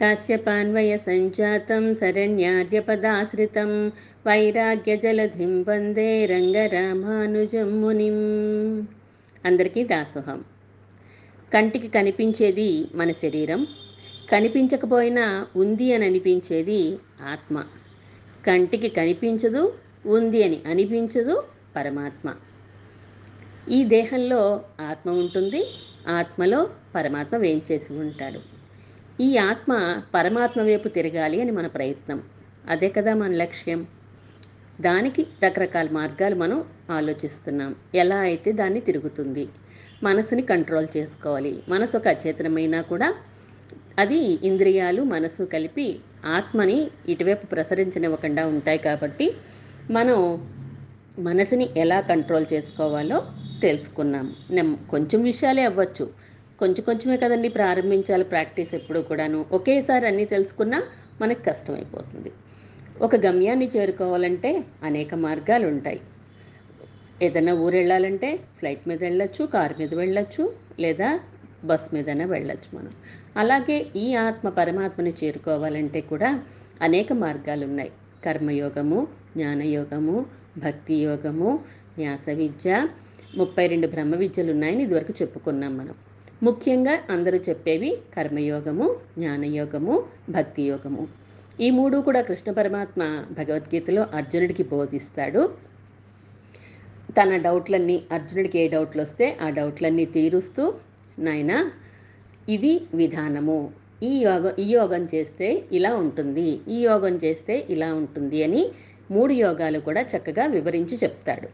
కాశ్యపాన్వయ సంజాతం శరణ్యార్యపదాశ్రితం వైరాగ్యజలధిం వందే రంగరామానుజం మునిం అందరికీ దాసోహం. కంటికి కనిపించేది మన శరీరం కనిపించకపోయినా ఉంది అని అనిపించేది ఆత్మ. కంటికి కనిపించదు ఉంది అని అనిపించదు పరమాత్మ. ఈ దేహంలో ఆత్మ ఉంటుంది ఆత్మలో పరమాత్మ వేంచేసి ఉంటాడు. ఈ ఆత్మ పరమాత్మ వైపు తిరగాలి అని మన ప్రయత్నం. అదే కదా మన లక్ష్యం. దానికి రకరకాల మార్గాలు మనం ఆలోచిస్తున్నాం. ఎలా అయితే దాన్ని తిరుగుతుంది మనసుని కంట్రోల్ చేసుకోవాలి. మనసు ఒక అచేతనమైనా కూడా అది ఇంద్రియాలు మనసు కలిపి ఆత్మని ఇటువైపు ప్రసరించనివ్వకుండా ఉంటాయి కాబట్టి మనం మనసుని ఎలా కంట్రోల్ చేసుకోవాలో తెలుసుకున్నాం. నెమ్ కొంచెం విషయాలే అవ్వచ్చు. కొంచెం కొంచెమే కదండి ప్రారంభించాలి ప్రాక్టీస్ ఎప్పుడు కూడాను. ఒకేసారి అన్నీ తెలుసుకున్నా మనకు కష్టమైపోతుంది. ఒక గమ్యాన్ని చేరుకోవాలంటే అనేక మార్గాలు ఉంటాయి ఏదైనా ఊరు వెళ్ళాలంటే ఫ్లైట్ మీద వెళ్ళొచ్చు కారు మీద వెళ్ళొచ్చు లేదా బస్ మీదైనా వెళ్ళొచ్చు మనం. అలాగే ఈ ఆత్మ పరమాత్మని చేరుకోవాలంటే కూడా అనేక మార్గాలు ఉన్నాయి కర్మయోగము జ్ఞానయోగము భక్తి యోగము న్యాస విద్య ముప్పై రెండు బ్రహ్మ విద్యలు ఉన్నాయని ఇదివరకు చెప్పుకున్నాం మనం. ముఖ్యంగా అందరూ చెప్పేవి కర్మయోగము జ్ఞానయోగము భక్తి యోగము ఈ మూడు కూడా కృష్ణ పరమాత్మ భగవద్గీతలో అర్జునుడికి బోధిస్తాడు. తన డౌట్లన్నీ అర్జునుడికి ఏ డౌట్లు వస్తే ఆ డౌట్లన్నీ తీరుస్తూ నాయన ఇది విధానము. ఈ యోగం ఈ యోగం చేస్తే ఇలా ఉంటుంది. ఈ యోగం చేస్తే ఇలా ఉంటుంది అని మూడు యోగాలు కూడా చక్కగా వివరించి చెప్తాడు.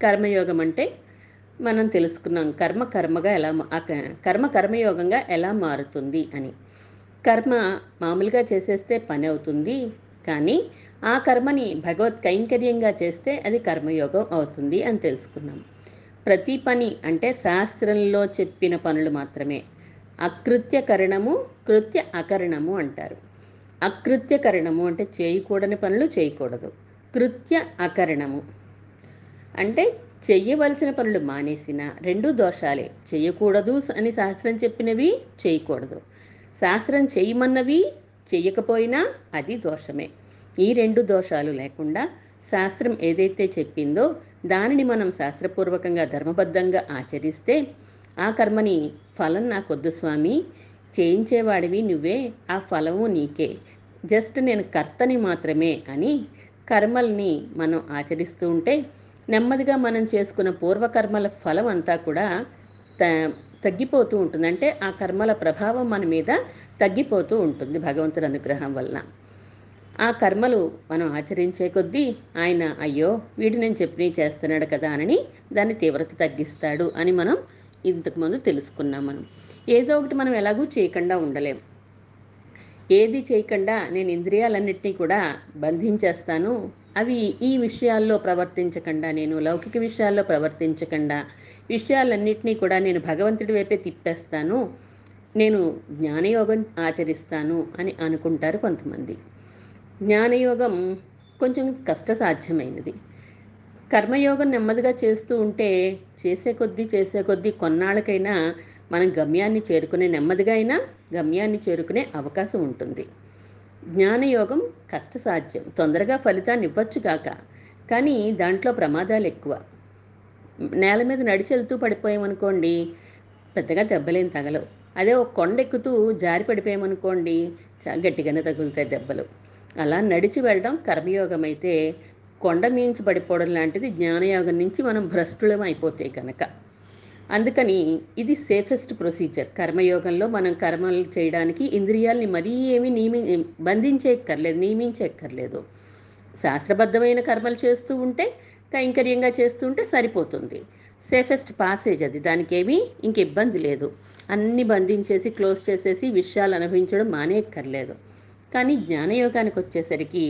కర్మయోగం అంటే మనం తెలుసుకున్నాం కర్మ కర్మగా ఎలా కర్మ కర్మయోగంగా ఎలా మారుతుంది అని. కర్మ మామూలుగా చేసేస్తే పని అవుతుంది కానీ ఆ కర్మని భగవత్ కైంకర్యంగా చేస్తే అది కర్మయోగం అవుతుంది అని తెలుసుకున్నాం. ప్రతి పని అంటే శాస్త్రంలో చెప్పిన పనులు మాత్రమే. అకృత్యకరణము కృత్య అకరణము అంటారు. అకృత్యకరణము అంటే చేయకూడని పనులు చేయకూడదు. కృత్య అకరణము అంటే చెయ్యవలసిన పనులు మానేసిన రెండు దోషాలే. చేయకూడదు అని శాస్త్రం చెప్పినవి చేయకూడదు శాస్త్రం చేయమన్నవి చెయ్యకపోయినా అది దోషమే. ఈ రెండు దోషాలు లేకుండా శాస్త్రం ఏదైతే చెప్పిందో దానిని మనం శాస్త్రపూర్వకంగా ధర్మబద్ధంగా ఆచరిస్తే ఆ కర్మని ఫలం నాకొద్దు స్వామి. చేయించేవాడివి నువ్వే ఆ ఫలము నీకే. జస్ట్ నేను కర్తని మాత్రమే అని కర్మల్ని మనం ఆచరిస్తూ ఉంటే నెమ్మదిగా మనం చేసుకున్న పూర్వకర్మల ఫలం అంతా కూడా త తగ్గిపోతూ ఉంటుంది. అంటే ఆ కర్మల ప్రభావం మన మీద తగ్గిపోతూ ఉంటుంది భగవంతుడి అనుగ్రహం వలన. ఆ కర్మలు మనం ఆచరించే కొద్దీ ఆయన అయ్యో వీడు నేను చెప్పిన చేస్తున్నాడు కదా అని దాని తీవ్రత తగ్గిస్తాడు అని మనం ఇంతకుముందు తెలుసుకున్నాం మనం. ఏదో ఒకటి మనం ఎలాగూ చేయకుండా ఉండలేం. ఏది చేయకుండా నేను ఇంద్రియాలన్నింటినీ కూడా బంధించేస్తాను అవి ఈ విషయాల్లో ప్రవర్తించకుండా నేను లౌకిక విషయాల్లో ప్రవర్తించకుండా. విషయాలన్నింటినీ కూడా నేను భగవంతుడి వైపే తిప్పేస్తాను. నేను జ్ఞానయోగం ఆచరిస్తాను అని అనుకుంటారు కొంతమంది. జ్ఞానయోగం కొంచెం కష్టసాధ్యమైనది. కర్మయోగం నెమ్మదిగా చేస్తూ ఉంటే చేసే కొద్దీ చేసే కొద్దీ కొన్నాళ్ళకైనా మనం గమ్యాన్ని చేరుకునే నెమ్మదిగా అయినా గమ్యాన్ని చేరుకునే అవకాశం ఉంటుంది. జ్ఞానయోగం కష్టసాధ్యం. తొందరగా ఫలితాన్ని ఇవ్వచ్చు కాక కానీ దాంట్లో ప్రమాదాలు ఎక్కువ. నేల మీద నడిచి వెళ్తూ పడిపోయామనుకోండి పెద్దగా దెబ్బలేం తగలవు. అదే ఒక కొండ ఎక్కుతూ జారి పడిపోయామనుకోండి గట్టిగానే తగులుతాయి దెబ్బలు. అలా నడిచి వెళ్ళడం కర్మయోగం అయితే కొండ మించి పడిపోవడం లాంటిది జ్ఞానయోగం నుంచి మనం భ్రష్టులం అయిపోతే కనుక అందుకని ఇది సేఫెస్ట్ ప్రొసీజర్ కర్మయోగంలో మనం కర్మలు చేయడానికి ఇంద్రియాల్ని మరీ ఏమీ నియమి బంధించేక్కర్లేదు నియమించేక్కర్లేదు. శాస్త్రబద్ధమైన కర్మలు చేస్తూ ఉంటే కైంకర్యంగా చేస్తూ ఉంటే సరిపోతుంది. సేఫెస్ట్ పాసేజ్ అది. దానికి ఏమీ ఇంక ఇబ్బంది లేదు. అన్ని బంధించేసి క్లోజ్ చేసేసి విషయాలు అనుభవించడం మానేయక్కర్లేదు కానీ జ్ఞానయోగానికి వచ్చేసరికి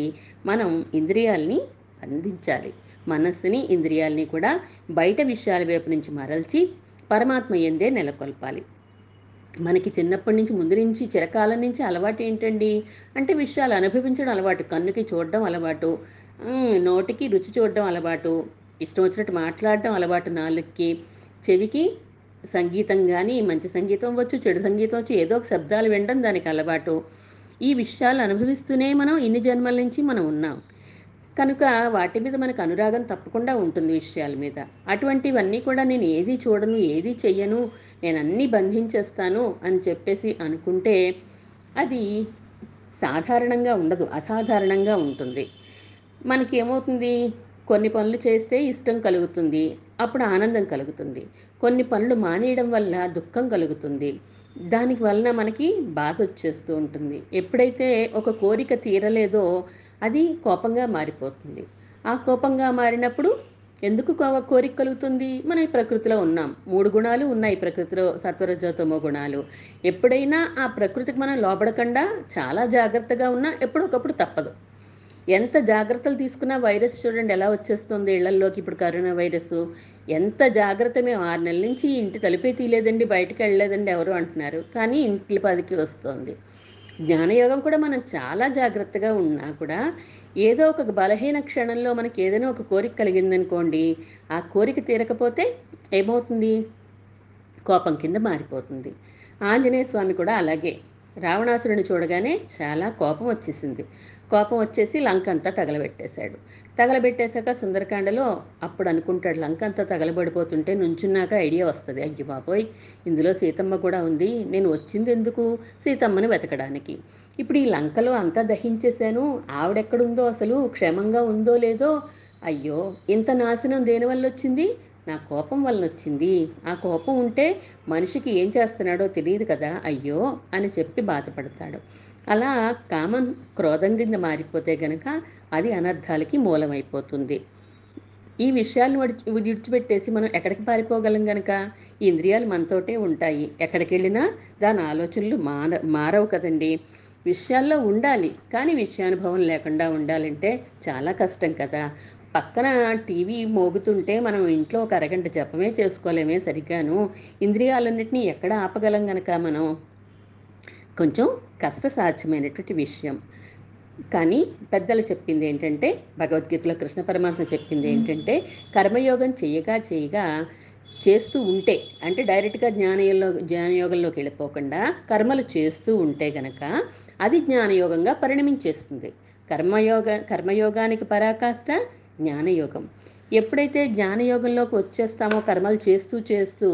మనం ఇంద్రియాల్ని బంధించాలి. మనస్సుని ఇంద్రియాల్ని కూడా బయట విషయాల వైపు నుంచి మరల్చి పరమాత్మ ఎందే నెలకొల్పాలి. మనకి చిన్నప్పటి నుంచి ముందు నుంచి చిరకాలం నుంచి అలవాటు ఏంటండి? అంటే విషయాలు అనుభవించడం అలవాటు కన్నుకి చూడడం అలవాటు నోటికి రుచి చూడడం అలవాటు ఇష్టం వచ్చినట్టు మాట్లాడడం అలవాటు నాలుగుకి చెవికి సంగీతం కానీ మంచి సంగీతం వచ్చు చెడు సంగీతం వచ్చు ఏదో ఒక శబ్దాలు వినడం దానికి అలవాటు. ఈ విషయాలు అనుభవిస్తూనే మనం ఇన్ని జన్మల నుంచి మనం ఉన్నాం. కనుక వాటి మీద మనకు అనురాగం తప్పకుండా ఉంటుంది విషయాల మీద. అటువంటివన్నీ కూడా నేను ఏది చూడను ఏది చెయ్యను నేను అన్నీ బంధించేస్తాను అని చెప్పేసి అనుకుంటే అది సాధారణంగా ఉండదు అసాధారణంగా ఉంటుంది. మనకి ఏమవుతుంది? కొన్ని పనులు చేస్తే ఇష్టం కలుగుతుంది అప్పుడు ఆనందం కలుగుతుంది. కొన్ని పనులు మానేయడం వల్ల దుఃఖం కలుగుతుంది. దానికి వలన మనకి బాధ వచ్చేస్తూ ఉంటుంది. ఎప్పుడైతే ఒక కోరిక తీరలేదో అది కోపంగా మారిపోతుంది. ఆ కోపంగా మారినప్పుడు ఎందుకు కో- కోరిక కలుగుతుంది? మనం ఈ ప్రకృతిలో ఉన్నాం. మూడు గుణాలు ఉన్నాయి ప్రకృతిలో సత్వరజోతమో గుణాలు. ఎప్పుడైనా ఆ ప్రకృతికి మనం లోబడకుండా చాలా జాగ్రత్తగా ఉన్నా ఎప్పుడొకప్పుడు తప్పదు. ఎంత జాగ్రత్తలు తీసుకున్నా వైరస్ చూడండి ఎలా వచ్చేస్తుంది ఇళ్ళల్లోకి ఇప్పుడు కరోనా వైరస్. ఎంత జాగ్రత్త మేము ఆరు నెలల నుంచి ఇంటి తలుపే తీయలేదండి బయటకు వెళ్ళలేదండి ఎవరు అంటున్నారు. కానీ ఇంటి పదికి వస్తుంది. జ్ఞానయోగం కూడా మనం చాలా జాగ్రత్తగా ఉన్నా కూడా ఏదో ఒక బలహీన క్షణంలో మనకి ఏదైనా ఒక కోరిక కలిగిందనుకోండి ఆ కోరిక తీరకపోతే ఏమవుతుంది? కోపం కింద మారిపోతుంది. ఆంజనేయ స్వామి కూడా అలాగే. రావణాసురుని చూడగానే చాలా కోపం వచ్చేసింది. కోపం వచ్చేసి లంక అంతా తగలబెట్టేశాడు. తగలబెట్టేశాక సుందరకాండలో అప్పుడు అనుకుంటాడు లంక అంతా తగలబడిపోతుంటే నుంచున్నాక ఐడియా వస్తుంది. అయ్యో బాబోయ్ ఇందులో సీతమ్మ కూడా ఉంది. నేను వచ్చింది ఎందుకు సీతమ్మని వెతకడానికి? ఇప్పుడు ఈ లంకలో అంతా దహించేశాను. ఆవిడెక్కడుందో అసలు క్షేమంగా ఉందో లేదో అయ్యో ఇంత నాశనం దేనివల్ల వచ్చింది నా కోపం వలన వచ్చింది ఆ కోపం ఉంటే మనిషికి ఏం చేస్తున్నాడో తెలియదు కదా అయ్యో అని చెప్పి బాధపడతాడు. అలా కామం క్రోధం కింద మారిపోతే గనక అది అనర్థాలకి మూలమైపోతుంది. ఈ విషయాలను విడిచి విడిచిపెట్టేసి మనం ఎక్కడికి పారిపోగలం గనక? ఇంద్రియాలు మనతోటే ఉంటాయి. ఎక్కడికి వెళ్ళినా దాని ఆలోచనలు మార మారవు కదండి. విషయాల్లో ఉండాలి. కానీ విషయానుభవం లేకుండా ఉండాలంటే చాలా కష్టం కదా. పక్కన టీవీ మోగుతుంటే మనం ఇంట్లో ఒక అరగంట జపమే చేసుకోలేమే సరిగాను. ఇంద్రియాలన్నింటినీ ఎక్కడ ఆపగలం గనక మనం? కొంచెం కష్టసాధ్యమైనటువంటి విషయం. కానీ పెద్దలు చెప్పింది ఏంటంటే భగవద్గీతలో కృష్ణ పరమాత్మ చెప్పింది ఏంటంటే కర్మయోగం చేయగా చేయగా చేస్తూ ఉంటే అంటే డైరెక్ట్గా జ్ఞానయోగంలో జ్ఞానయోగంలోకి వెళ్ళిపోకుండా కర్మలు చేస్తూ ఉంటే గనక అది జ్ఞానయోగంగా పరిణమించేస్తుంది. కర్మయోగ కర్మయోగానికి పరాకాష్ట జ్ఞానయోగం. ఎప్పుడైతే జ్ఞానయోగంలోకి వచ్చేస్తామో కర్మలు చేస్తూ చేస్తూ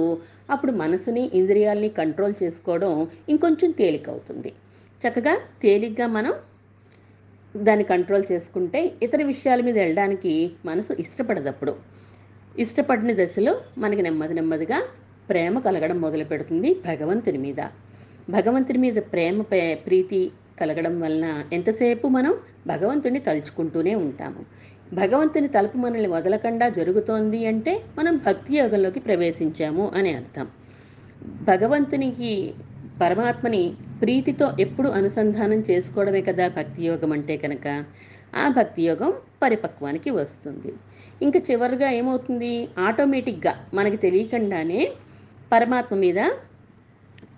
అప్పుడు మనసుని ఇంద్రియాలని కంట్రోల్ చేసుకోవడం ఇంకొంచెం తేలికవుతుంది. చక్కగా తేలిగ్గా మనం దాన్ని కంట్రోల్ చేసుకుంటే ఇతర విషయాల మీద వెళ్ళడానికి మనసు ఇష్టపడదప్పుడు. ఇష్టపడిన దశలో మనకి నెమ్మది నెమ్మదిగా ప్రేమ కలగడం మొదలు పెడుతుంది భగవంతుని మీద. భగవంతుని మీద ప్రేమ ప్రీతి కలగడం వలన ఎంతసేపు మనం భగవంతుని తలుచుకుంటూనే ఉంటాము. భగవంతుని తలుపు మనల్ని వదలకుండా జరుగుతోంది అంటే మనం భక్తి యోగంలోకి ప్రవేశించాము అని అర్థం. భగవంతునికి పరమాత్మని ప్రీతితో ఎప్పుడు అనుసంధానం చేసుకోవడమే కదా భక్తి యోగం అంటే కనుక. ఆ భక్తి యోగం పరిపక్వానికి వస్తుంది. ఇంకా చివరిగా ఏమవుతుంది? ఆటోమేటిక్గా మనకి తెలియకుండానే పరమాత్మ మీద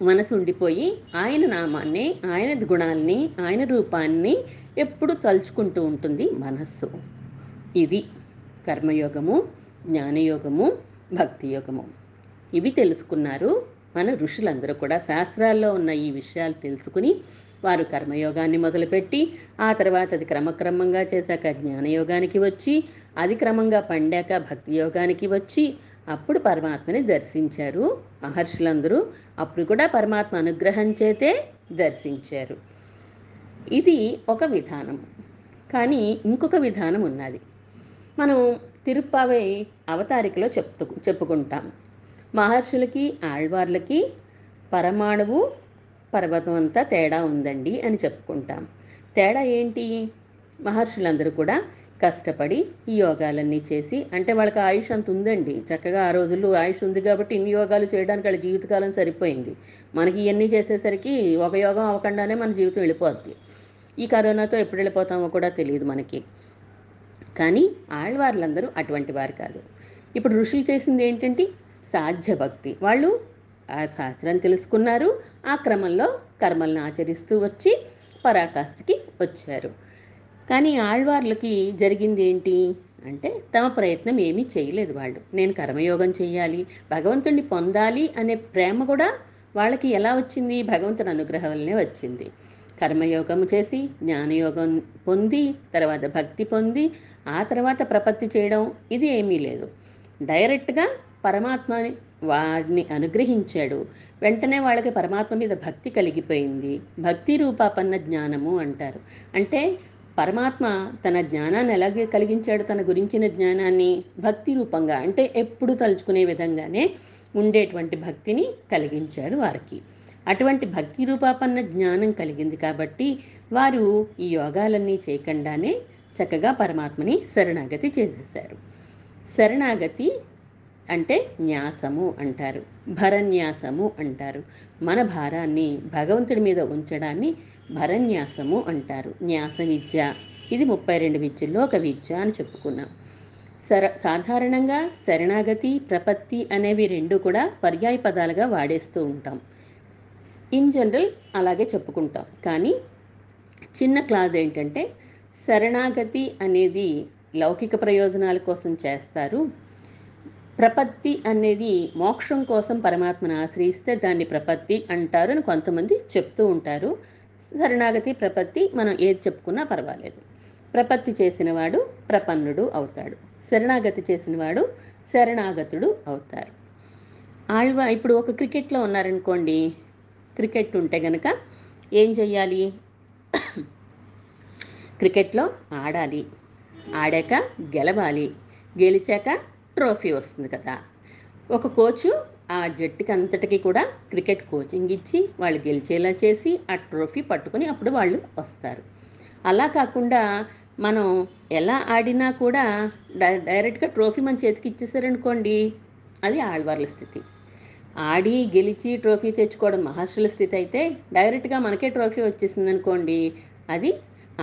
మనసు ఉండిపోయి ఆయన నామాన్ని ఆయన గుణాల్ని ఆయన రూపాన్ని ఎప్పుడు తలుచుకుంటూ ఉంటుంది మనస్సు. ఇది కర్మయోగము జ్ఞానయోగము భక్తి యోగము ఇవి తెలుసుకున్నారు మన ఋషులందరూ కూడా శాస్త్రాల్లో ఉన్న ఈ విషయాలు తెలుసుకుని వారు కర్మయోగాన్ని మొదలుపెట్టి ఆ తర్వాత అది క్రమక్రమంగా చేశాక జ్ఞానయోగానికి వచ్చి అది క్రమంగా పండాక భక్తి యోగానికి వచ్చి అప్పుడు పరమాత్మని దర్శించారు మహర్షులందరూ. అప్పుడు కూడా పరమాత్మ అనుగ్రహం చేతే దర్శించారు. ఇది ఒక విధానం. కానీ ఇంకొక విధానం ఉన్నది. మనం తిరుప్పావై అవతారికలో చెప్తు చెప్పుకుంటాం. మహర్షులకి ఆళ్వార్లకి పరమాణువు పర్వతం అంతా తేడా ఉందండి అని చెప్పుకుంటాం. తేడా ఏంటి? మహర్షులందరూ కూడా కష్టపడి ఈ యోగాలన్నీ చేసి అంటే వాళ్ళకి ఆయుష్ అంత ఉందండి. చక్కగా ఆ రోజుల్లో ఆయుష్ ఉంది కాబట్టి ఇన్ని యోగాలు చేయడానికి వాళ్ళ జీవితకాలం సరిపోయింది. మనకి ఇవన్నీ చేసేసరికి ఒక యోగం అవ్వకుండానే మన జీవితం వెళ్ళిపోద్ది. ఈ కరోనాతో ఎప్పుడు వెళ్ళిపోతామో కూడా తెలియదు మనకి. కానీ ఆళ్వార్లందరూ అటువంటి వారు కాదు. ఇప్పుడు ఋషులు చేసింది ఏంటంటే సాధ్య భక్తి వాళ్ళు ఆ శాస్త్రం తెలుసుకున్నారు. ఆ క్రమంలో కర్మలను ఆచరిస్తూ వచ్చి పరాకాష్ఠకి వచ్చారు. కానీ ఆళ్వార్లకి జరిగింది ఏంటి? అంటే తమ ప్రయత్నం ఏమీ చేయలేదు వాళ్ళు. నేను కర్మయోగం చేయాలి భగవంతుణ్ణి పొందాలి అనే ప్రేమ కూడా వాళ్ళకి ఎలా వచ్చింది? భగవంతుని అనుగ్రహం వల్లనే వచ్చింది. కర్మయోగం చేసి జ్ఞానయోగం పొంది తర్వాత భక్తి పొంది ఆ తర్వాత ప్రపత్తి చేయడం ఇది ఏమీ లేదు. డైరెక్ట్గా పరమాత్మని వాడిని అనుగ్రహించాడు. వెంటనే వాళ్ళకి పరమాత్మ మీద భక్తి కలిగిపోయింది. భక్తి రూపాపన్న జ్ఞానము అంటారు. అంటే పరమాత్మ తన జ్ఞానాన్ని ఎలాగే కలిగించాడు? తన గురించిన జ్ఞానాన్ని భక్తి రూపంగా అంటే ఎప్పుడు తలుచుకునే విధంగానే ఉండేటువంటి భక్తిని కలిగించాడు వారికి. అటువంటి భక్తి రూపాపన్న జ్ఞానం కలిగింది కాబట్టి వారు ఈ యోగాలన్నీ చేయకుండానే చక్కగా పరమాత్మని శరణాగతి చేసేశారు. శరణాగతి అంటే న్యాసము అంటారు. భరన్యాసము అంటారు. మన భారాన్ని భగవంతుడి మీద ఉంచడాన్ని భరన్యాసము అంటారు. న్యాస విద్య. ఇది ముప్పై రెండు విద్యల్లో ఒక విద్య అని చెప్పుకున్నాం. సర సాధారణంగా శరణాగతి ప్రపత్తి అనేవి రెండు కూడా పర్యాయ పదాలుగా వాడేస్తూ ఉంటాం. ఇన్ జనరల్ అలాగే చెప్పుకుంటాం. కానీ చిన్న క్లాజ్ ఏంటంటే శరణాగతి అనేది లౌకిక ప్రయోజనాల కోసం చేస్తారు. ప్రపత్తి అనేది మోక్షం కోసం పరమాత్మను ఆశ్రయిస్తే దాన్ని ప్రపత్తి అంటారు అని కొంతమంది చెప్తూ ఉంటారు. శరణాగతి ప్రపత్తి మనం ఏది చెప్పుకున్నా పర్వాలేదు. ప్రపత్తి చేసినవాడు ప్రపన్నుడు అవుతాడు. శరణాగతి చేసినవాడు శరణాగతుడు అవుతారు. ఆళ్వా ఇప్పుడు ఒక క్రికెట్లో ఉన్నారనుకోండి. క్రికెట్ ఉంటే గనక ఏం చెయ్యాలి? క్రికెట్లో ఆడాలి. ఆడాక గెలవాలి. గెలిచాక ట్రోఫీ వస్తుంది కదా. ఒక కోచు ఆ జట్టుకి అంతటికి కూడా క్రికెట్ కోచింగ్ ఇచ్చి వాళ్ళు గెలిచేలా చేసి ఆ ట్రోఫీ పట్టుకొని అప్పుడు వాళ్ళు వస్తారు. అలా కాకుండా మనం ఎలా ఆడినా కూడా డై డైరెక్ట్గా ట్రోఫీ మన చేతికి ఇచ్చేసారనుకోండి అది ఆళ్వార్ల స్థితి. ఆడి గెలిచి ట్రోఫీ తెచ్చుకోవడం మహర్షుల స్థితి అయితే డైరెక్ట్గా మనకే ట్రోఫీ వచ్చేసింది అనుకోండి అది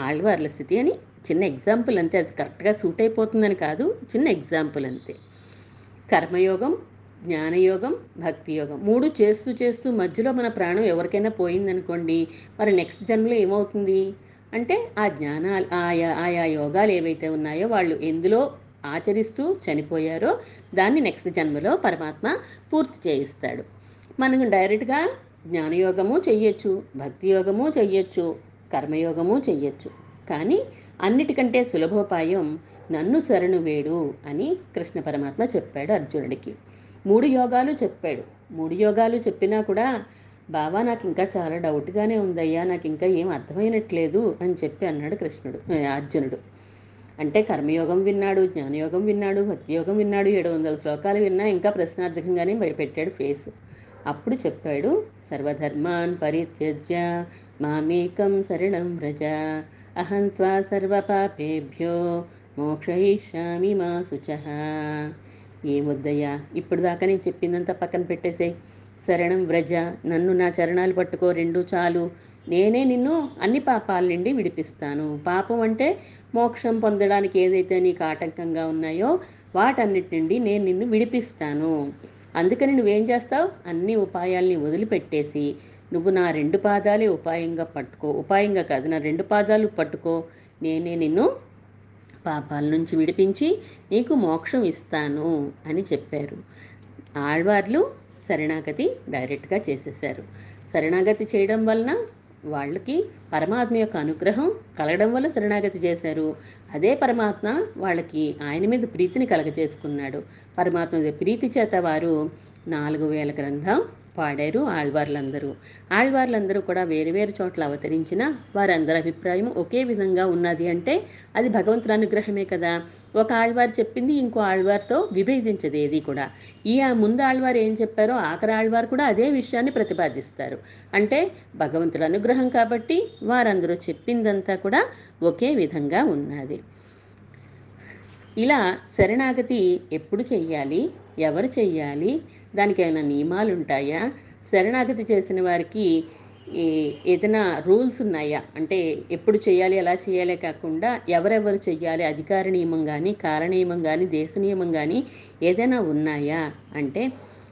ఆళ్వార్ల స్థితి అని చిన్న ఎగ్జాంపుల్ అంతే. అది కరెక్ట్గా సూట్ అయిపోతుందని కాదు చిన్న ఎగ్జాంపుల్ అంతే. కర్మయోగం జ్ఞానయోగం భక్తి యోగం మూడు చేస్తూ చేస్తూ మధ్యలో మన ప్రాణం ఎవరికైనా పోయిందనుకోండి మరి నెక్స్ట్ జన్మలో ఏమవుతుంది? అంటే ఆ జ్ఞానాలు ఆయా ఆయా యోగాలు ఏవైతే ఉన్నాయో వాళ్ళు ఎందులో ఆచరిస్తూ చనిపోయారో దాన్ని నెక్స్ట్ జన్మలో పరమాత్మ పూర్తి చేయిస్తాడు. మనం డైరెక్ట్గా జ్ఞానయోగము చెయ్యొచ్చు భక్తి యోగము చెయ్యొచ్చు కర్మయోగము చెయ్యొచ్చు. కానీ అన్నిటికంటే సులభోపాయం నన్ను శరణు వేడు అని కృష్ణ పరమాత్మ చెప్పాడు అర్జునుడికి. మూడు యోగాలు చెప్పాడు. మూడు యోగాలు చెప్పినా కూడా బాబా నాకు ఇంకా చాలా డౌట్గానే ఉందయ్యా నాకు ఇంకా ఏం అర్థమైనట్లేదు అని చెప్పి అన్నాడు కృష్ణుడు అర్జునుడు. అంటే కర్మయోగం విన్నాడు జ్ఞానయోగం విన్నాడు భక్తియోగం విన్నాడు ఏడు వందల శ్లోకాలు విన్నా ఇంకా ప్రశ్నార్థకంగానే భయపెట్టాడు ఫేస్. అప్పుడు చెప్పాడు సర్వధర్మాన్ పరిత్యజ్య మామేకం శరణం వ్రజ అహం త్వా సర్వపాపేభ్యో మోక్షయిష్యామి మా శుచ ఏమొద్దయ్యా ఇప్పుడు దాకా నేను చెప్పిందంతా పక్కన పెట్టేసే శరణం వ్రజ నన్ను నా చరణాలు పట్టుకో రెండు చాలు. నేనే నిన్ను అన్ని పాపాల నుండి విడిపిస్తాను. పాపం అంటే మోక్షం పొందడానికి ఏదైతే నీకు ఆటంకంగా ఉన్నాయో వాటన్నిటి నుండి నేను నిన్ను విడిపిస్తాను. అందుకని నువ్వేం చేస్తావు? అన్ని ఉపాయాల్ని వదిలిపెట్టేసి నువ్వు నా రెండు పాదాలే ఉపాయంగా పట్టుకో. ఉపాయంగా కాదు నా రెండు పాదాలు పట్టుకో. నేనే నిన్ను పాపాల నుంచి విడిపించి నీకు మోక్షం ఇస్తాను అని చెప్పారు. ఆళ్వార్లు శరణాగతి డైరెక్ట్గా చేసేసారు శరణాగతి చేయడం వలన వాళ్ళకి పరమాత్మ యొక్క అనుగ్రహం కలగడం వల్ల శరణాగతి చేశారు. అదే పరమాత్మ వాళ్ళకి ఆయన మీద ప్రీతిని కలగజేసుకున్నాడు. పరమాత్మ ప్రీతి చేత వారు నాలుగు వేల గ్రంథం పాడారు ఆళ్వార్లందరూ. ఆళ్వార్లందరూ కూడా వేరు వేరు చోట్ల అవతరించిన వారందరి అభిప్రాయం ఒకే విధంగా ఉన్నది అంటే అది భగవంతుని అనుగ్రహమే కదా. ఒక ఆళ్వారు చెప్పింది ఇంకో ఆళ్వారితో విభేదించదు ఏది కూడా. ఈ ఆ ముందు ఆళ్వారు ఏం చెప్పారో ఆఖరి ఆళ్వారు కూడా అదే విషయాన్ని ప్రతిపాదిస్తారు. అంటే భగవంతుడి అనుగ్రహం కాబట్టి వారందరూ చెప్పిందంతా కూడా ఒకే విధంగా ఉన్నది. ఇలా శరణాగతి ఎప్పుడు చెయ్యాలి? ఎవరు చెయ్యాలి? దానికి ఏమైనా నియమాలు ఉంటాయా శరణాగతి చేసిన వారికి ఈ ఏదైనా రూల్స్ ఉన్నాయా? అంటే ఎప్పుడు చేయాలి ఎలా చేయాలి కాకుండా ఎవరెవరు చెయ్యాలి? అధికార నియమం కానీ కాలనియమం కానీ దేశ నియమం కానీ ఏదైనా ఉన్నాయా? అంటే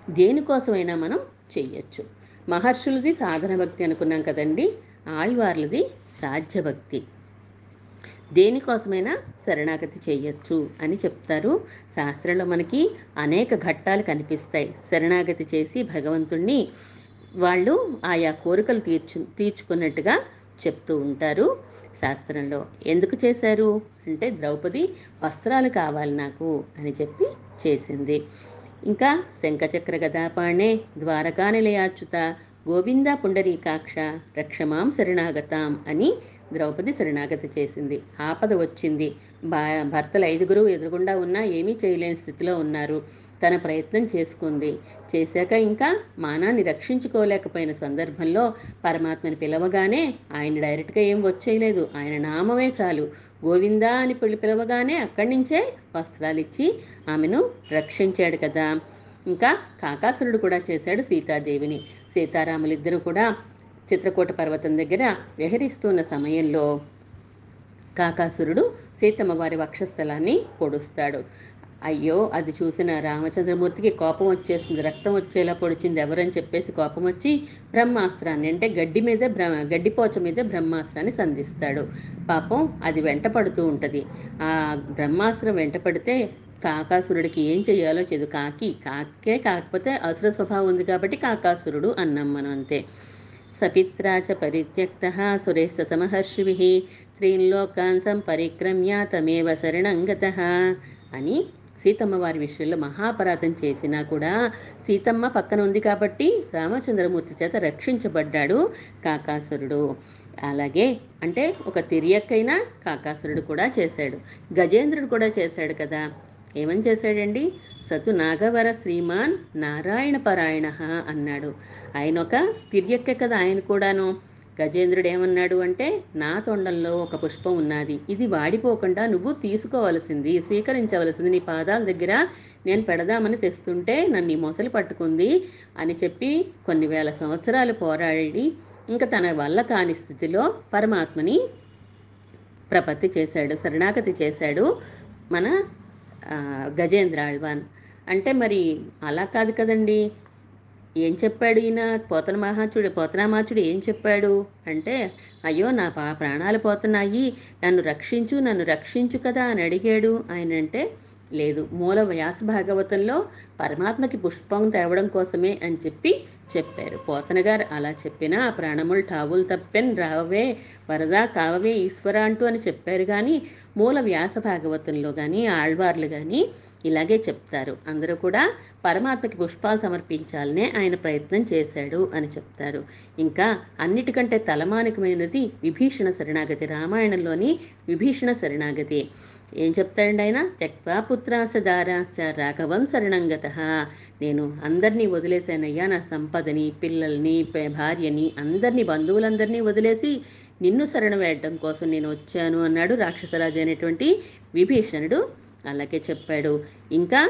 దేనికోసమైనా మనం చెయ్యొచ్చు. మహర్షులది సాధన భక్తి అనుకున్నాం కదండి? ఆళ్వార్లది సాధ్య భక్తి. దేనికోసమైనా శరణాగతి చేయొచ్చు అని చెప్తారు. శాస్త్రంలో మనకి అనేక ఘట్టాలు కనిపిస్తాయి. శరణాగతి చేసి భగవంతుణ్ణి వాళ్ళు ఆయా కోరికలు తీర్చు తీర్చుకున్నట్టుగా చెప్తూ ఉంటారు. శాస్త్రంలో ఎందుకు చేశారు? అంటే ద్రౌపది వస్త్రాలు కావాలి నాకు అని చెప్పి చేసింది. ఇంకా శంఖచక్ర గదాపాణే ద్వారకా నిలయాచ్యుత గోవింద పుండరీకాక్ష రక్షమాం శరణాగతాం అని ద్రౌపది శరణాగతి చేసింది. ఆపద వచ్చింది. బా భర్తలు ఐదుగురు ఎదురుగుండా ఉన్నా ఏమీ చేయలేని స్థితిలో ఉన్నారు. తన ప్రయత్నం చేసుకుంది. చేశాక ఇంకా మానాన్ని రక్షించుకోలేకపోయిన సందర్భంలో పరమాత్మని పిలవగానే ఆయన డైరెక్ట్గా ఏం వచ్చేయలేదు. ఆయన నామమే చాలు. గోవిందా అని పిలి పిలవగానే అక్కడి నుంచే వస్త్రాలు ఇచ్చి ఆమెను రక్షించాడు కదా. ఇంకా కాకాసురుడు కూడా చేశాడు సీతాదేవిని. సీతారాములిద్దరూ కూడా చిత్రకూట పర్వతం దగ్గర విహరిస్తున్న సమయంలో కాకాసురుడు సీతమ్మ వారి వక్షస్థలాన్ని పొడుస్తాడు. అయ్యో అది చూసిన రామచంద్రమూర్తికి కోపం వచ్చేసింది. రక్తం వచ్చేలా పొడిచింది. ఎవరని చెప్పేసి కోపం వచ్చి బ్రహ్మాస్త్రాన్ని అంటే గడ్డి మీద బ్ర గడ్డిపోచ మీద బ్రహ్మాస్త్రాన్ని సంధిస్తాడు. పాపం అది వెంట పడుతూ ఉంటుంది. ఆ బ్రహ్మాస్త్రం వెంట పడితే కాకాసురుడికి ఏం చేయాలో చేదు కాకి కాకే కాకపోతే అసుర స్వభావం ఉంది కాబట్టి కాకాసురుడు అన్నాం మనం అంతే. సపిత్రా చ పరిత్యక్త సురేశ్చ సమహర్షిభిः. త్రీన్ లోకాన్ సంపరిక్రమ్య తమేవ శరణంగత అని సీతమ్మ వారి విషయంలో మహాపరాధం చేసినా కూడా సీతమ్మ పక్కన ఉంది కాబట్టి రామచంద్రమూర్తి చేత రక్షించబడ్డాడు కాకాసురుడు. అలాగే అంటే ఒక తిరియక్కైనా కాకాసురుడు కూడా చేశాడు. గజేంద్రుడు కూడా చేశాడు కదా. ఏమని చేశాడండి? సతు నాగవర శ్రీమాన్ నారాయణ పరాయణ అన్నాడు. ఆయన ఒక తిరియక్క కదా ఆయన కూడాను. గజేంద్రుడు ఏమన్నాడు అంటే నా తొండంలో ఒక పుష్పం ఉన్నది. ఇది వాడిపోకుండా నువ్వు తీసుకోవలసింది స్వీకరించవలసింది నీ పాదాల దగ్గర. నేను పెడదామని తెస్తుంటే నన్ను ఈ మొసలి పట్టుకుంది అని చెప్పి కొన్ని వేల సంవత్సరాలు పోరాడి ఇంకా తన వల్ల కాని స్థితిలో పరమాత్మని ప్రపత్తి చేశాడు శరణాగతి చేశాడు. మన గజేంద్ర ఆళ్వాన్ అంటే మరి అలా కాదు కదండి. ఏం చెప్పాడు ఈయన? పోతన మహాచుడు పోతనామాచుడు ఏం చెప్పాడు? అంటే అయ్యో నా పా ప్రాణాలు పోతున్నాయి. నన్ను రక్షించు నన్ను రక్షించు కదా అని అడిగాడు. ఆయన అంటే లేదు మూల వ్యాస భాగవతంలో పరమాత్మకి పుష్పం తేవడం కోసమే అని చెప్పి చెప్పారు. పోతనగారు అలా చెప్పినా ఆ ప్రాణములు ఠావులు తప్పెన్ రావవే వరదా కావవే ఈశ్వర అంటూ అని చెప్పారు. కానీ మూల వ్యాస భాగవతంలో కానీ ఆళ్వార్లు కానీ ఇలాగే చెప్తారు. అందరూ కూడా పరమాత్మకి పుష్పాలు సమర్పించాలనే ఆయన ప్రయత్నం చేశాడు అని చెప్తారు. ఇంకా అన్నిటికంటే తలమానికమైనది విభీషణ శరణాగతి రామాయణంలోని విభీషణ శరణాగతి. ఏం చెప్తాడండి ఆయన? త్యక్వా దారాశ్చ రాఘవం శరణంగత నేను అందరినీ వదిలేశానయ్యా నా సంపదని పిల్లల్ని భార్యని అందరినీ బంధువులందరినీ వదిలేసి నిన్ను శరణ వేయడం కోసం నేను వచ్చాను అన్నాడు రాక్షసరాజు అనేటువంటి విభీషణుడు. అలాగే చెప్పాడు. ఇంకా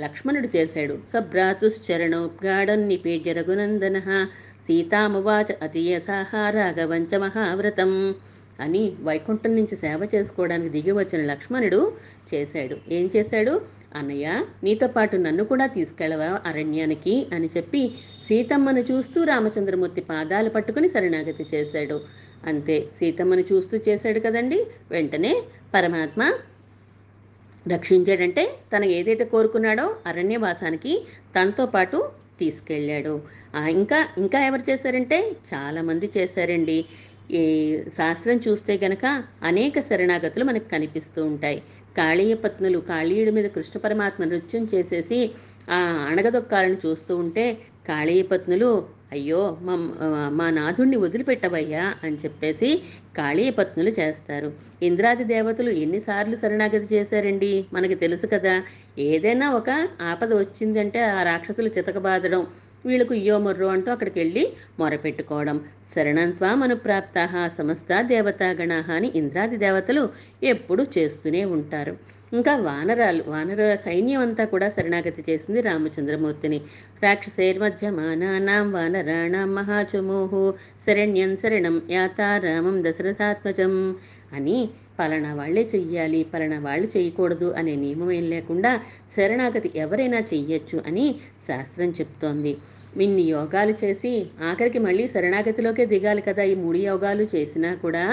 లక్ష్మణుడు చేశాడు. సభ్రాతుశ్చరణో గాఢం నిపీడ్య రఘునందన. సీతామువాచ అతియసాహ రాఘవంచ మహావ్రతం. అని వైకుంఠం నుంచి సేవ చేసుకోవడానికి దిగి వచ్చిన లక్ష్మణుడు చేశాడు. ఏం చేశాడు? అన్నయ్య నీతో పాటు నన్ను కూడా తీసుకెళ్ళవా అరణ్యానికి? అని చెప్పి సీతమ్మను చూస్తూ రామచంద్రమూర్తి పాదాలు పట్టుకుని శరణాగతి చేశాడు. అంతే సీతమ్మను చూస్తూ చేశాడు కదండి. వెంటనే పరమాత్మ రక్షించాడంటే తను ఏదైతే కోరుకున్నాడో అరణ్యవాసానికి తనతో పాటు తీసుకెళ్ళాడు. ఆ, ఇంకా ఇంకా ఎవరు చేశారంటే చాలామంది చేశారండి. ఈ శాస్త్రం చూస్తే గనక అనేక శరణాగతులు మనకు కనిపిస్తూ ఉంటాయి. కాళీయ పత్నులు కాళీయుడి మీద కృష్ణ పరమాత్మ నృత్యం చేసేసి ఆ అణగదొక్కాలను చూస్తూ ఉంటే కాళీయ పత్నులు అయ్యో మా మా నాథుణ్ణి వదిలిపెట్టవయ్యా అని చెప్పేసి కాళీయ పత్నులు చేస్తారు. ఇంద్రాది దేవతలు ఎన్నిసార్లు శరణాగతి చేశారండి? మనకి తెలుసు కదా. ఏదైనా ఒక ఆపద వచ్చిందంటే ఆ రాక్షసులు చితకబాదడం వీళ్ళకు ఇయ్యో మొర్రో అంటూ అక్కడికి వెళ్ళి మొరపెట్టుకోవడం. శరణంత్వా మనుప్రాప్త సమస్త దేవతాగణ అని ఇంద్రాది దేవతలు ఎప్పుడూ చేస్తూనే ఉంటారు. ఇంకా వానరాలు వానర సైన్యం అంతా కూడా శరణాగతి చేసింది రామచంద్రమూర్తిని. రాక్షసైర్మధ్యమానానాం వానరాణాం మహాచమోహు శరణ్యం శరణం యాతా రామం దశరథాత్మజం అని పలానా వాళ్ళే చెయ్యాలి పలానా వాళ్ళు చేయకూడదు అనే నియమం ఏం లేకుండా శరణాగతి ఎవరైనా చెయ్యొచ్చు అని శాస్త్రం చెప్తోంది. ఇన్ని యోగాలు చేసి ఆఖరికి మళ్ళీ శరణాగతిలోకే దిగాలి కదా ఈ మూడు యోగాలు చేసినా కూడా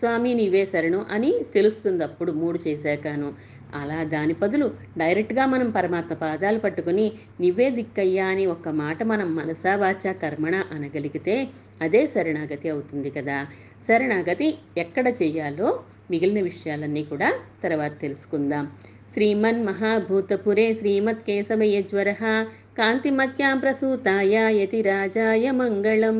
స్వామి నీవే శరణు అని తెలుస్తుంది అప్పుడు మూడు చేశాకాను. అలా దాని బదులు డైరెక్ట్గా మనం పరమాత్మ పాదాలు పట్టుకుని నివ్వే దిక్కయ్యా అని ఒక్క మాట మనం మనసా వాచ కర్మణ అనగలిగితే అదే శరణాగతి అవుతుంది కదా. శరణాగతి ఎక్కడ చేయాలో మిగిలిన విషయాలన్నీ కూడా తర్వాత తెలుసుకుందాం. శ్రీమన్ మహాభూతపురే శ్రీమత్ కేశవయజ్వర కాంతిమత్యాం ప్రసూతాయ యతి రాజాయ మంగళం.